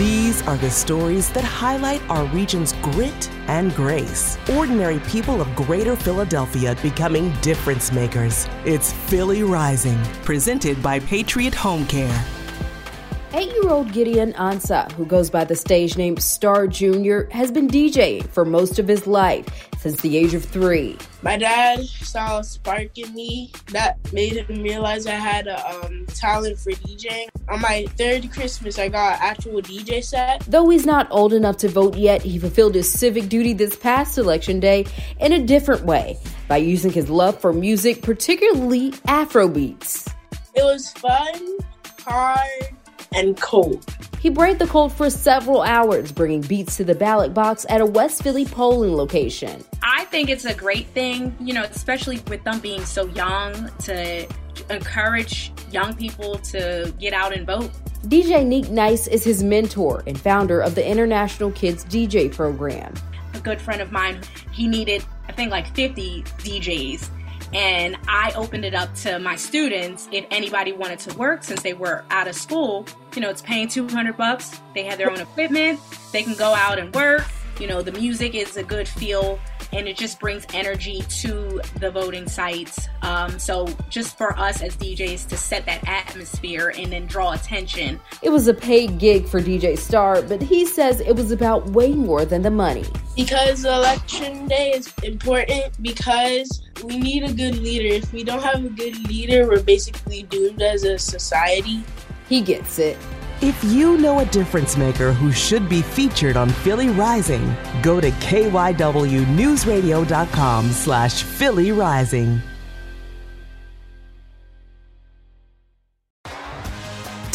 These are the stories that highlight our region's grit and grace. Ordinary people of greater Philadelphia becoming difference makers. It's Philly Rising, presented by Patriot Home Care. Eight year old Gideon Ansa, who goes by the stage name Star Jr., has been DJing for most of his life since the age of three. My dad saw a spark in me that made him realize I had a um, talent for DJing. On my third Christmas, I got an actual DJ set. Though he's not old enough to vote yet, he fulfilled his civic duty this past election day in a different way by using his love for music, particularly Afro beats. It was fun, hard, and cold. He braved the cold for several hours, bringing beats to the ballot box at a West Philly polling location. I think it's a great thing, you know, especially with them being so young, to encourage young people to get out and vote. DJ Neek Nice is his mentor and founder of the International Kids DJ program. A good friend of mine, he needed, I think, like 50 DJs and I opened it up to my students if anybody wanted to work since they were out of school. You know, it's paying 200 bucks. They have their own equipment. They can go out and work. You know, the music is a good feel and it just brings energy to the voting sites. Um, so, just for us as DJs to set that atmosphere and then draw attention. It was a paid gig for DJ Star, but he says it was about way more than the money. Because election day is important because we need a good leader. If we don't have a good leader, we're basically doomed as a society. He gets it. If you know a difference maker who should be featured on Philly Rising, go to kywnewsradio.com slash Philly Rising.